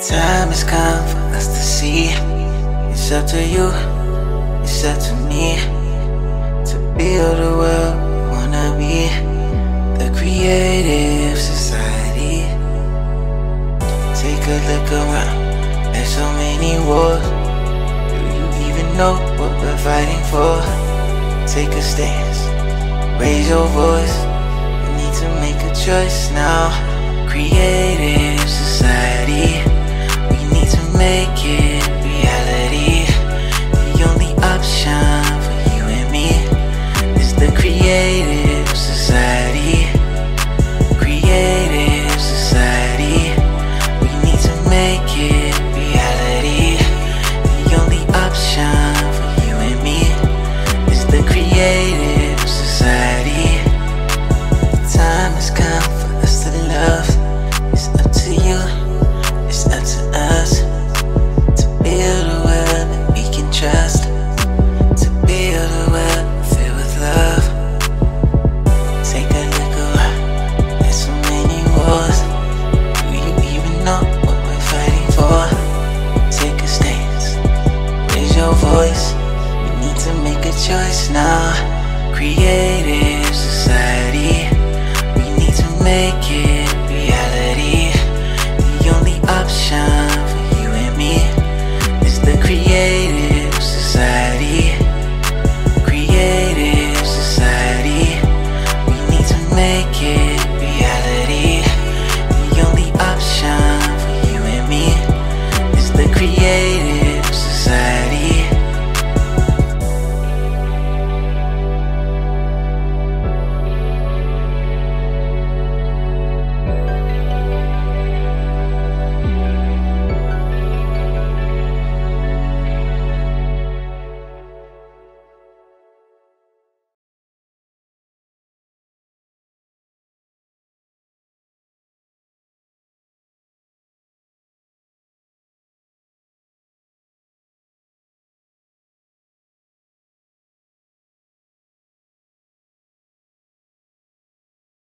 time has come for us to see. It's up to you, it's up to me to build a world we wanna be. The creative society. Take a look around, there's so many wars. Do you even know what we're fighting for? Take a stance, raise your voice. We need to make a choice now. Creative society. Need it a choice now. Creative society. We need to make it reality. The only option for you and me is the creative society. Creative society. We need to make it reality. The only option for you and me is the creative